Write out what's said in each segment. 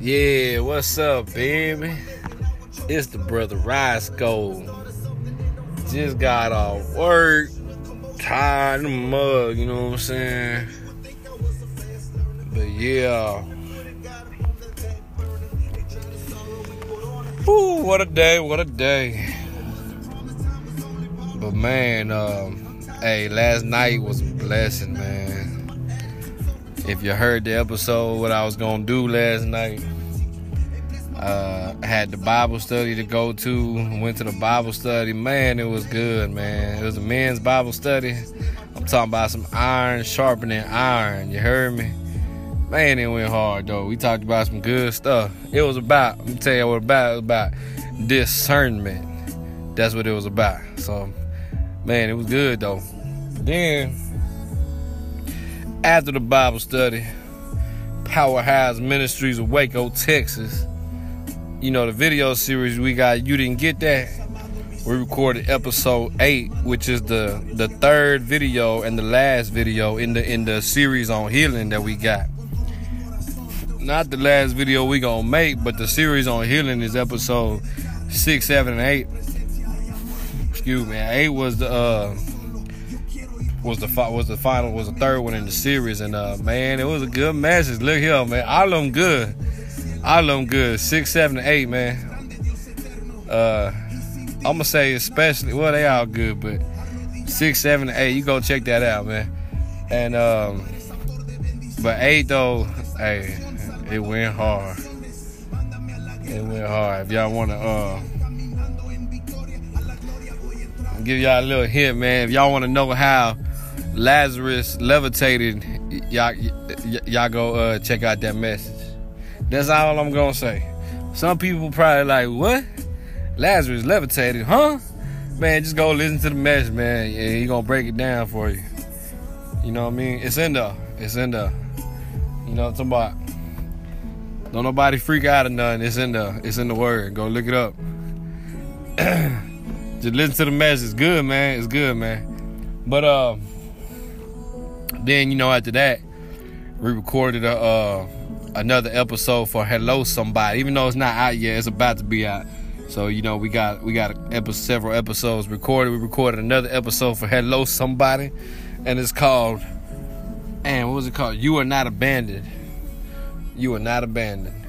Yeah, what's up, baby? It's the brother Roscoe. Just got off work, tired in the mug, you know what I'm saying? But yeah. Ooh, what a day, what a day. But man, um, hey, last night was a blessing, man. If you heard the episode, what I was gonna do last night, uh, I had the Bible study to go to. Went to the Bible study. Man, it was good, man. It was a men's Bible study. I'm talking about some iron sharpening iron. You heard me? Man, it went hard though. We talked about some good stuff. It was about, let me tell you what about. It was about discernment. That's what it was about. So, man, it was good though. Then after the Bible study, Powerhouse Ministries of Waco, Texas. You know, the video series we got, you didn't get that. We recorded episode eight, which is the the third video and the last video in the in the series on healing that we got. Not the last video we gonna make, but the series on healing is episode six, seven, and eight. Excuse me, eight was the uh was the was the final was the third one in the series, and uh, man, it was a good message. Look here, man, all of them good, all of them good. Six, seven, eight, man. Uh, I'm gonna say especially, well, they all good, but six, seven, eight, you go check that out, man. And um, but eight though, hey, it went hard. It went hard. If y'all wanna uh give y'all a little hint, man. If y'all want to know how Lazarus levitated, y'all, y'all go uh, check out that message. That's all I'm gonna say. Some people probably like, what? Lazarus levitated, huh? Man, just go listen to the message, man. Yeah, he gonna break it down for you. You know what I mean? It's in there. It's in there. You know what I'm talking about? Don't nobody freak out or nothing. It's in there. It's in the word. Go look it up. just listen to the message. It's good, man. It's good, man. But uh then you know after that, we recorded a uh, another episode for Hello Somebody. Even though it's not out yet, it's about to be out. So you know we got we got epi- several episodes recorded. We recorded another episode for Hello Somebody, and it's called. And what was it called? You are not abandoned. You are not abandoned.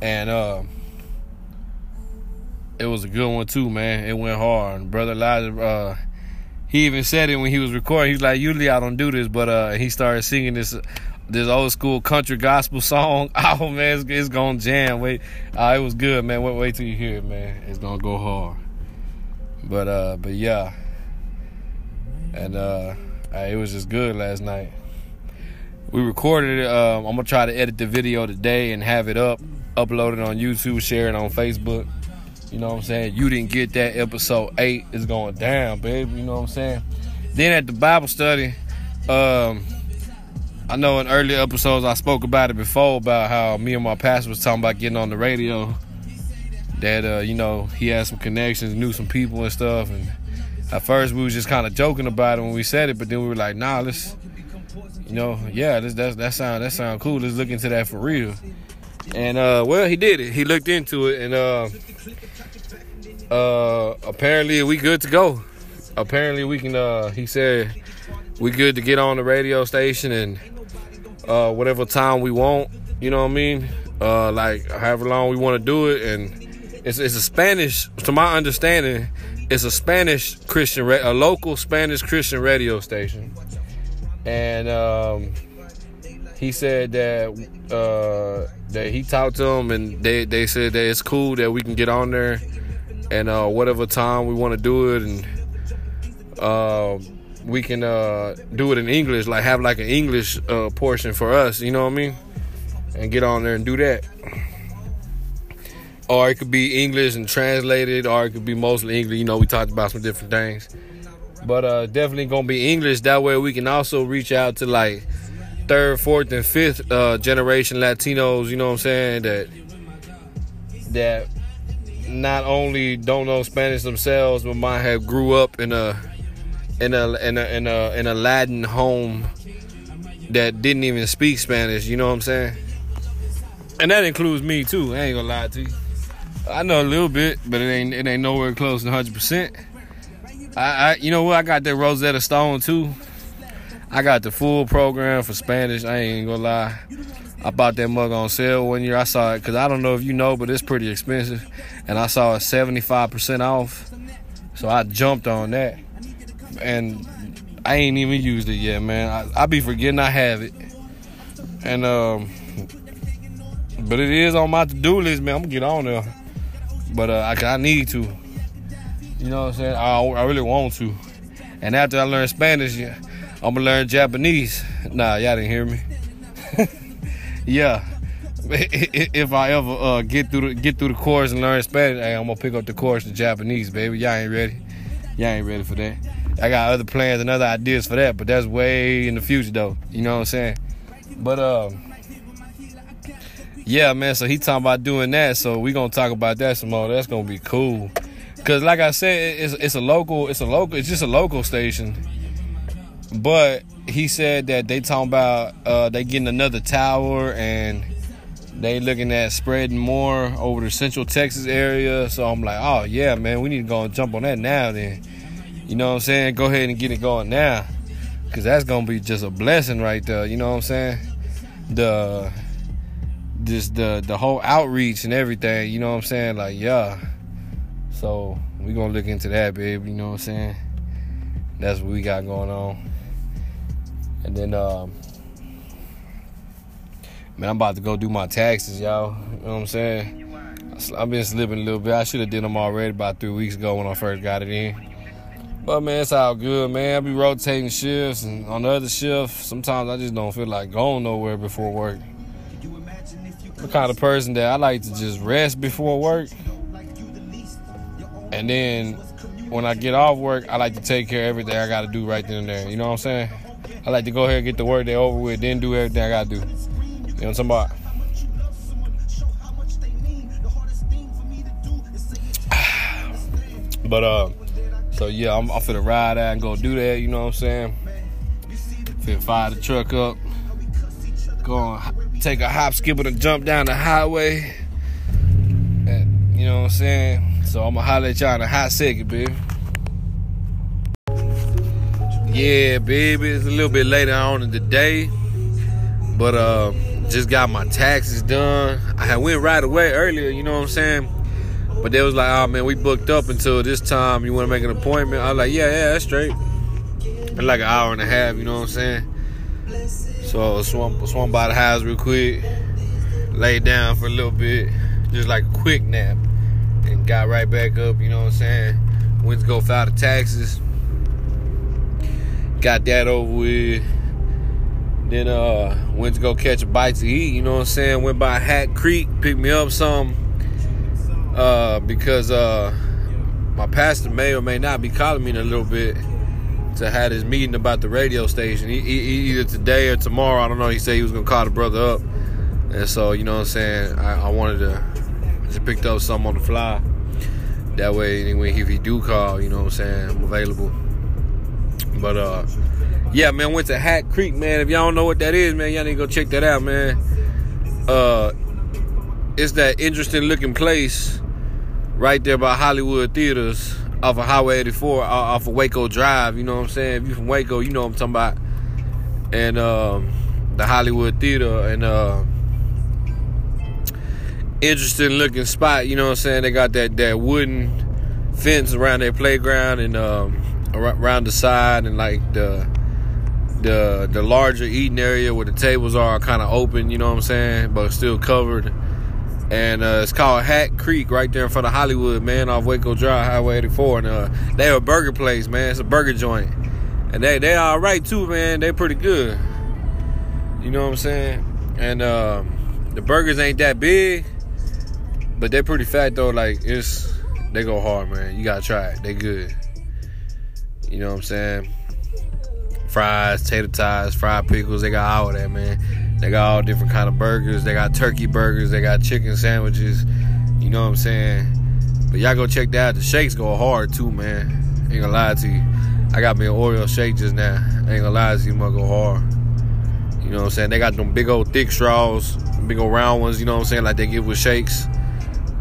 And uh, it was a good one too, man. It went hard. Brother Elijah. Uh, he even said it when he was recording. He's like, usually I don't do this, but uh, he started singing this this old school country gospel song. Oh man, it's, it's gonna jam. Wait, uh, it was good, man. Wait, wait till you hear it, man. It's gonna go hard. But uh, but yeah, and uh, it was just good last night. We recorded it. Um, I'm gonna try to edit the video today and have it up, upload it on YouTube, share it on Facebook. You know what I'm saying? You didn't get that episode eight is going down, baby. You know what I'm saying? Then at the Bible study, um, I know in earlier episodes I spoke about it before about how me and my pastor was talking about getting on the radio. That uh, you know, he had some connections, knew some people and stuff. And at first we was just kind of joking about it when we said it, but then we were like, nah, let's you know, yeah, this that that sound that sound cool. Let's look into that for real. And uh, well, he did it. He looked into it, and uh, uh, apparently we good to go. Apparently we can. Uh, he said we good to get on the radio station and uh, whatever time we want. You know what I mean? Uh, like however long we want to do it, and it's it's a Spanish. To my understanding, it's a Spanish Christian, a local Spanish Christian radio station, and um, he said that uh, that he talked to them, and they they said that it's cool that we can get on there, and uh, whatever time we want to do it, and uh, we can uh, do it in English, like have like an English uh, portion for us. You know what I mean? And get on there and do that. Or it could be English and translated, or it could be mostly English. You know, we talked about some different things, but uh, definitely gonna be English. That way, we can also reach out to like third, fourth, and fifth uh, generation Latinos. You know what I'm saying? That that not only don't know Spanish themselves, but might have grew up in a in a in a in a in a Latin home that didn't even speak Spanish. You know what I'm saying? and that includes me too. I ain't gonna lie to you. I know a little bit, but it ain't it ain't nowhere close to hundred percent. I, I, you know what? I got that Rosetta Stone too. I got the full program for Spanish. I ain't gonna lie. I bought that mug on sale one year. I saw it because I don't know if you know, but it's pretty expensive, and I saw it seventy five percent off. So I jumped on that, and I ain't even used it yet, man. I, I be forgetting I have it, and um, but it is on my to do list, man. I'm gonna get on there, but uh, I, I need to. You know what I'm saying? I, I really want to. And after I learn Spanish, I'm gonna learn Japanese. Nah, y'all didn't hear me. yeah. If I ever uh, get through the, get through the course and learn Spanish, hey, I'm gonna pick up the course in Japanese, baby. Y'all ain't ready. Y'all ain't ready for that. I got other plans and other ideas for that, but that's way in the future though. You know what I'm saying? But um, yeah, man. So he talking about doing that. So we gonna talk about that some more. That's gonna be cool. Cause like I said, it's it's a local, it's a local, it's just a local station. But he said that they talking about uh, they getting another tower and they looking at spreading more over the central Texas area. So I'm like, oh yeah, man, we need to go and jump on that now. Then, you know what I'm saying? Go ahead and get it going now, cause that's gonna be just a blessing right there. You know what I'm saying? The just the the whole outreach and everything. You know what I'm saying? Like yeah. So we gonna look into that, babe. You know what I'm saying? That's what we got going on. And then, um, man, I'm about to go do my taxes, y'all. You know what I'm saying? I've been slipping a little bit. I should have did them already about three weeks ago when I first got it in. But man, it's all good, man. I be rotating shifts, and on the other shift, sometimes I just don't feel like going nowhere before work. The kind of person that I like to just rest before work, and then when I get off work, I like to take care of everything I got to do right then and there. You know what I'm saying? I like to go ahead and get the work day over with, then do everything I got to do. You know what I'm talking about? But uh, so yeah, I'm, I'm finna ride out and go do that. You know what I'm saying? Finna fire the truck up, go on, take a hop, skip, and a jump down the highway. And, you know what I'm saying? So I'm gonna holler at y'all in a hot second, baby. Yeah, baby, it's a little bit later on in the day, but uh, just got my taxes done. I went right away earlier, you know what I'm saying? But they was like, oh man, we booked up until this time. You want to make an appointment? I was like, yeah, yeah, that's straight. In like an hour and a half, you know what I'm saying? So I swung, swung by the house real quick, laid down for a little bit, just like a quick nap, and got right back up, you know what I'm saying? Went to go file the taxes. Got that over with. Then uh went to go catch a bite to eat, you know what I'm saying? Went by Hat Creek, picked me up some uh, because uh, my pastor may or may not be calling me in a little bit to have this meeting about the radio station. He, he, either today or tomorrow. I don't know. He said he was gonna call the brother up, and so you know what I'm saying. I, I wanted to just picked up something on the fly. That way, anyway, if he do call, you know what I'm saying, I'm available. But uh, yeah, man, went to Hat Creek, man. If y'all don't know what that is, man, y'all need to go check that out, man. Uh, it's that interesting looking place right there by Hollywood Theaters off of Highway 84, off of Waco Drive. You know what I'm saying? If you're from Waco, you know what I'm talking about. And um, the Hollywood Theater and uh, interesting looking spot. You know what I'm saying? They got that that wooden fence around their playground and um, around the side and like the the the larger eating area where the tables are kind of open. You know what I'm saying? But still covered and uh, it's called Hat Creek right there in front of Hollywood, man, off Waco Drive, Highway 84. And uh, they have a burger place, man. It's a burger joint, and they they all right too, man. They pretty good. You know what I'm saying? And uh, the burgers ain't that big, but they're pretty fat though. Like it's they go hard, man. You gotta try it. They good. You know what I'm saying? Fries, tater tots, fried pickles. They got all of that, man. They got all different kind of burgers. They got turkey burgers. They got chicken sandwiches. You know what I'm saying? But y'all go check that out. The shakes go hard too, man. Ain't gonna lie to you. I got me an Oreo shake just now. Ain't gonna lie to you, must go hard. You know what I'm saying? They got them big old thick straws, big old round ones. You know what I'm saying? Like they give with shakes,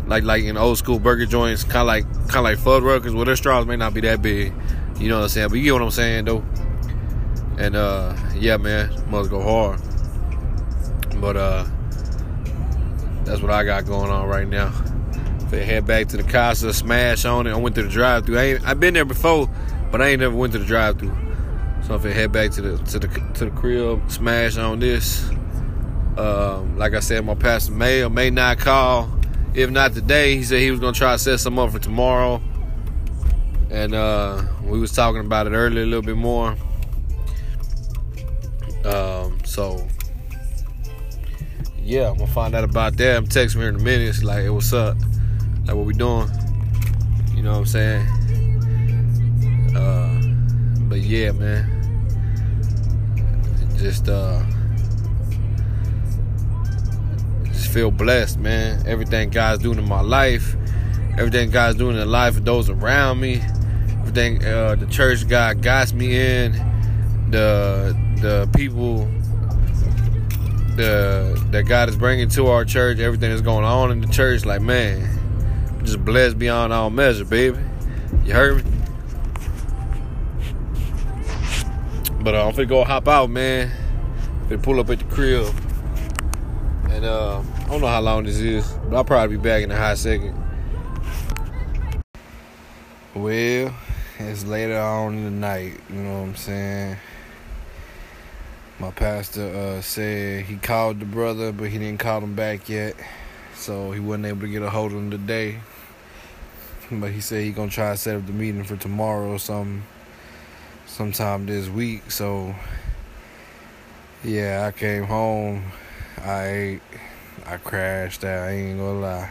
like like in old school burger joints, kind of like kind of like Fuddruckers. Well, their straws may not be that big. You know what I'm saying? But you get what I'm saying, though. And uh, yeah, man, must go hard. But uh, that's what I got going on right now. If they head back to the casa, smash on it. I went to the drive-through. I ain't, I've been there before, but I ain't never went to the drive-through. So if I head back to the to the to the crib, smash on this. Um, like I said, my pastor may or may not call. If not today, he said he was gonna try to set some up for tomorrow. And uh, we was talking about it earlier a little bit more. Um, so yeah, I'm gonna find out about that. I'm texting her in a minute. It's like, hey, what's up? Like, what we doing? You know what I'm saying? Uh, but yeah, man. Just uh, just feel blessed, man. Everything God's doing in my life, everything God's doing in the life of those around me, everything uh, the church God guides me in, the the people the that God is bringing to our church, everything that's going on in the church, like man, just blessed beyond all measure, baby. You heard me? But uh, I'm finna go hop out, man. Finna pull up at the crib, and uh, I don't know how long this is, but I'll probably be back in a hot second. Well, it's later on in the night. You know what I'm saying? my pastor uh, said he called the brother, but he didn't call him back yet, so he wasn't able to get a hold of him today. But he said he gonna try to set up the meeting for tomorrow or some sometime this week. So yeah, I came home, I ate, I crashed out. I ain't gonna lie.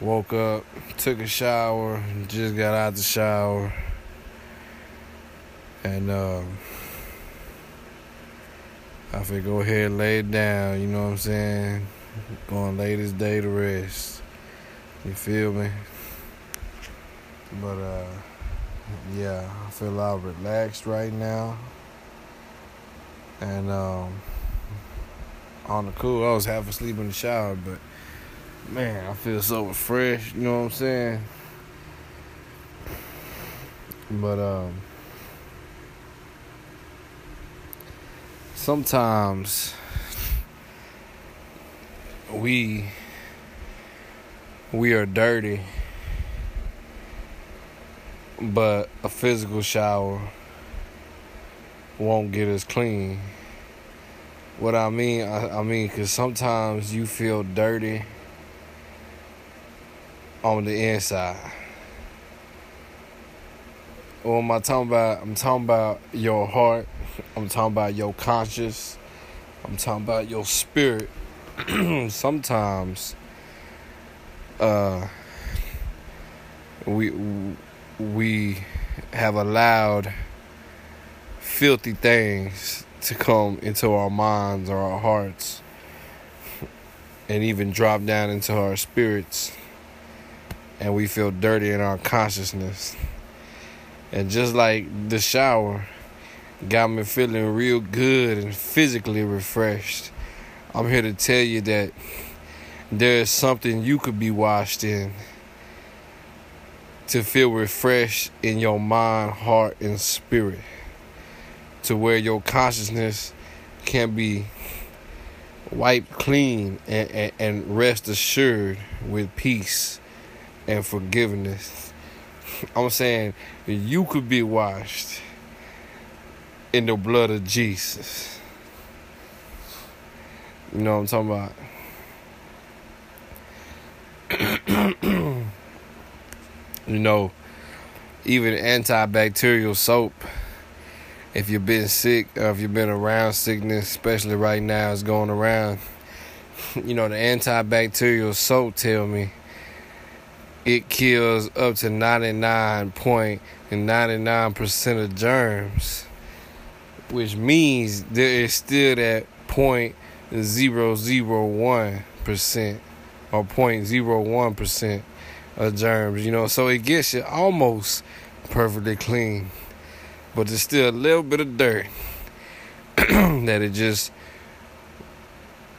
Woke up, took a shower, just got out the shower, and. Um, I feel go ahead lay down, you know what I'm saying? Going lay this day to rest. You feel me? But uh yeah, I feel a lot relaxed right now. And um on the cool, I was half asleep in the shower, but man, I feel so refreshed, you know what I'm saying? But um sometimes we we are dirty but a physical shower won't get us clean what i mean i, I mean because sometimes you feel dirty on the inside what am I talking about? I'm talking about your heart. I'm talking about your conscience. I'm talking about your spirit. Sometimes, uh, we we have allowed filthy things to come into our minds or our hearts, and even drop down into our spirits, and we feel dirty in our consciousness. And just like the shower got me feeling real good and physically refreshed, I'm here to tell you that there is something you could be washed in to feel refreshed in your mind, heart, and spirit, to where your consciousness can be wiped clean and, and, and rest assured with peace and forgiveness. I'm saying you could be washed in the blood of Jesus. You know what I'm talking about? you know, even antibacterial soap, if you've been sick or if you've been around sickness, especially right now, it's going around. You know, the antibacterial soap tell me it kills up to 99.99% of germs, which means there is still that 0.001% or 0.01% of germs, you know, so it gets you almost perfectly clean, but there's still a little bit of dirt that it just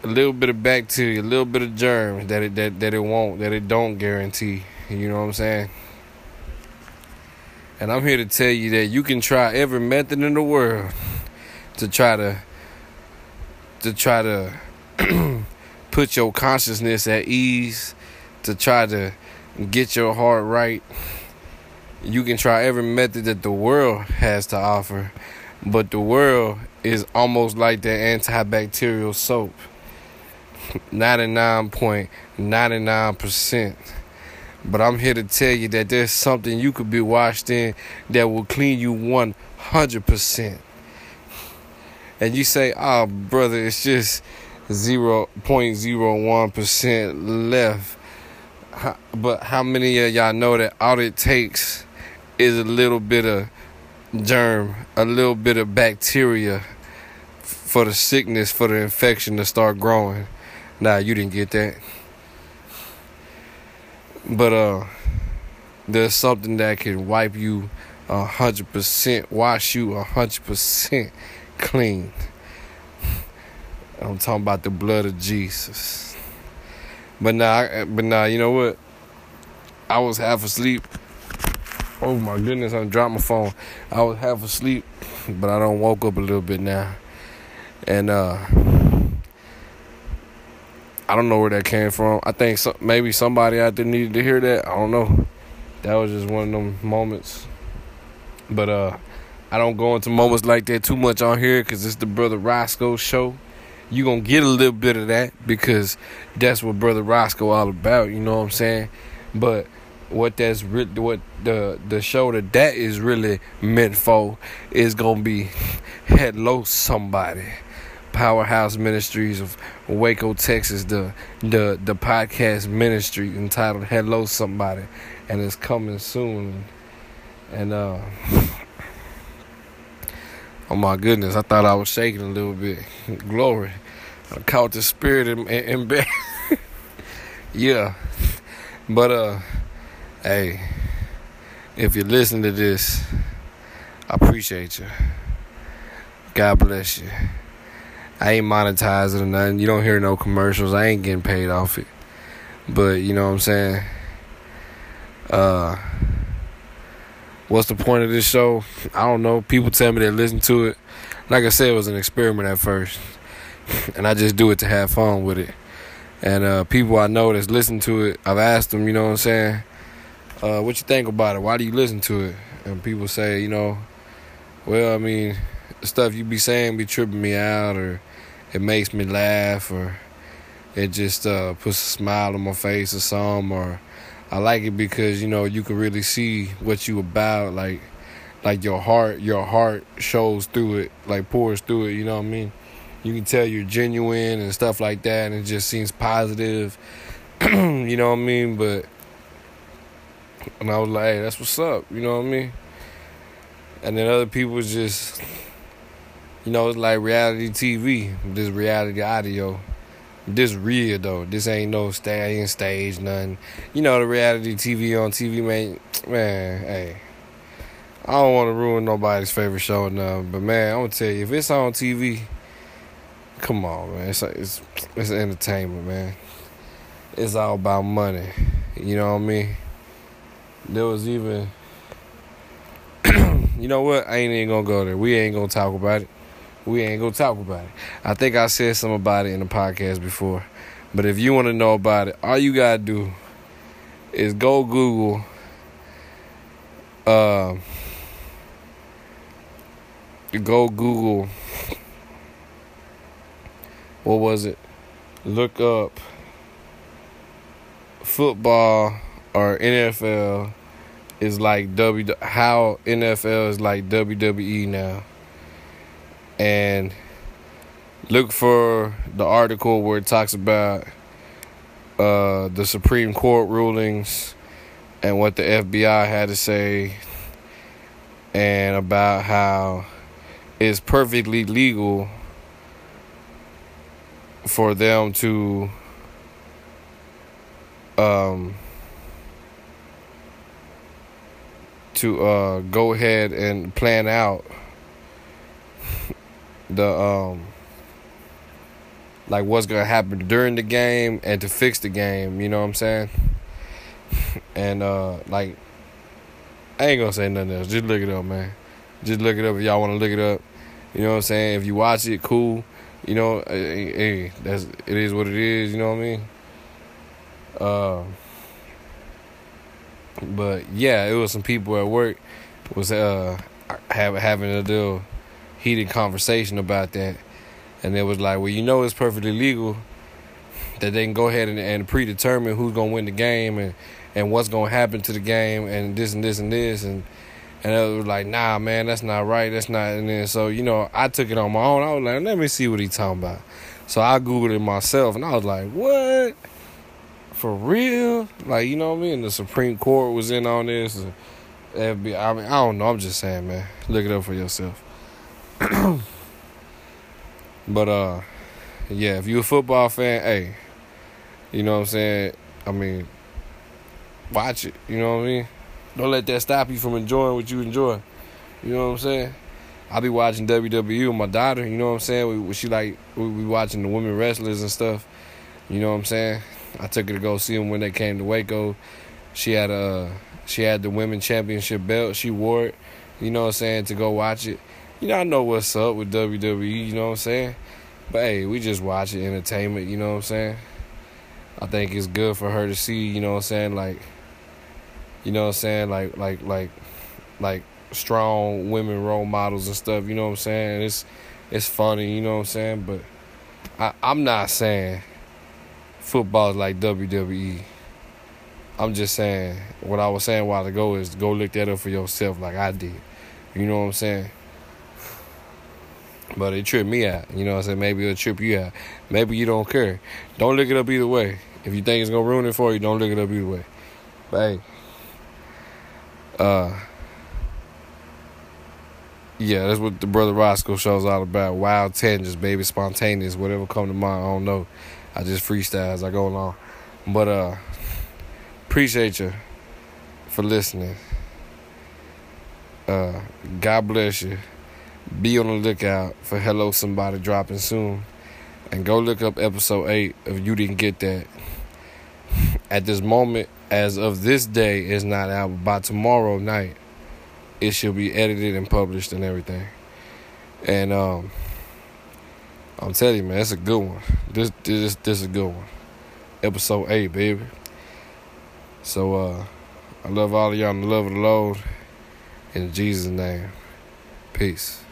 a little bit of bacteria, a little bit of germs that it that, that it won't, that it don't guarantee. You know what I'm saying? And I'm here to tell you that you can try every method in the world to try to to try to put your consciousness at ease, to try to get your heart right. You can try every method that the world has to offer, but the world is almost like the antibacterial soap. 99.99%. But I'm here to tell you that there's something you could be washed in that will clean you 100%. And you say, oh, brother, it's just 0.01% left. But how many of y'all know that all it takes is a little bit of germ, a little bit of bacteria for the sickness, for the infection to start growing? Nah, you didn't get that. But uh there's something that can wipe you a hundred percent, wash you a hundred percent clean. I'm talking about the blood of Jesus. But now, but now, you know what? I was half asleep. Oh my goodness, I dropped my phone. I was half asleep, but I don't woke up a little bit now, and uh, I don't know where that came from. I think some, maybe somebody out there needed to hear that. I don't know. That was just one of them moments. But uh, I don't go into moments like that too much on here because it's the Brother Roscoe show. you going to get a little bit of that because that's what Brother Roscoe all about, you know what I'm saying? But what that's re- what the the show that that is really meant for is gonna be hello somebody powerhouse ministries of waco texas the the the podcast ministry entitled hello somebody and it's coming soon and uh Oh my goodness, I thought I was shaking a little bit. Glory. I caught the spirit in, in, in bed. yeah. But, uh, hey, if you listen to this, I appreciate you. God bless you. I ain't monetizing or nothing. You don't hear no commercials. I ain't getting paid off it. But, you know what I'm saying? Uh, What's the point of this show? I don't know. People tell me they listen to it. Like I said, it was an experiment at first, and I just do it to have fun with it. And uh, people I know that's listen to it, I've asked them, you know what I'm saying? Uh, what you think about it? Why do you listen to it? And people say, you know, well, I mean, stuff you be saying be tripping me out, or it makes me laugh, or it just uh, puts a smile on my face or something, or I like it because you know you can really see what you about like like your heart your heart shows through it like pours through it you know what I mean? You can tell you're genuine and stuff like that and it just seems positive you know what I mean? But and I was like hey that's what's up you know what I mean? And then other people just you know it's like reality TV this reality audio this real though. This ain't no stage, nothing. You know the reality TV on TV, man. Man, hey, I don't want to ruin nobody's favorite show or nothing, but man, I'm gonna tell you, if it's on TV, come on, man. It's it's it's entertainment, man. It's all about money. You know what I mean? There was even, you know what? I ain't even gonna go there. We ain't gonna talk about it we ain't gonna talk about it. I think I said something about it in the podcast before. But if you want to know about it, all you gotta do is go Google uh go Google what was it? Look up football or NFL is like W how NFL is like WWE now and look for the article where it talks about uh, the Supreme Court rulings and what the FBI had to say, and about how it's perfectly legal for them to um, to uh, go ahead and plan out the um like what's gonna happen during the game and to fix the game. You know what I'm saying? And uh, like, I ain't gonna say nothing else. Just look it up, man. Just look it up if y'all want to look it up. You know what I'm saying? If you watch it, cool. You know, hey, hey, that's it is what it is. You know what I mean? Uh, but yeah, it was some people at work was uh have, having a little heated conversation about that, and it was like, well, you know, it's perfectly legal that they can go ahead and, and predetermine who's gonna win the game and and what's gonna happen to the game and this and this and this and and it was like, nah, man, that's not right. That's not. And then so you know, I took it on my own. I was like, let me see what he's talking about. So I googled it myself, and I was like, what? For real? Like you know what I mean? The Supreme Court was in on this. FBI. I mean, I don't know. I'm just saying, man. Look it up for yourself. but uh, yeah. If you a football fan, hey, you know what I'm saying. I mean, watch it. You know what I mean. Don't let that stop you from enjoying what you enjoy. You know what I'm saying? I be watching WWE with my daughter. You know what I'm saying? We, she like we, watching the women wrestlers and stuff. You know what I'm saying? I took her to go see them when they came to Waco. She had a she had the women championship belt. She wore it. You know what I'm saying to go watch it. You know I know what's up with WWE. You know what I'm saying? But hey, we just watch it entertainment. You know what I'm saying? I think it's good for her to see. You know what I'm saying? Like you know what I'm saying? Like like like like strong women role models and stuff, you know what I'm saying? It's it's funny, you know what I'm saying? But I, I'm not saying football is like WWE. I'm just saying what I was saying a while ago is go look that up for yourself like I did. You know what I'm saying? But it tripped me out. You know what I'm saying? Maybe it'll trip you out. Maybe you don't care. Don't look it up either way. If you think it's gonna ruin it for you, don't look it up either way. But hey. Uh, yeah, that's what the brother Roscoe show's all about. Wild tangents, baby, spontaneous, whatever come to mind. I don't know. I just freestyle as I go along. But uh, appreciate you for listening. Uh, God bless you. Be on the lookout for Hello Somebody dropping soon. And go look up episode 8 if you didn't get that. At this moment, as of this day, it's not out. By tomorrow night, it should be edited and published and everything. And um, I'm telling you, man, that's a good one. This this this is a good one. Episode eight, baby. So uh, I love all of y'all in the love of the Lord. In Jesus' name, peace.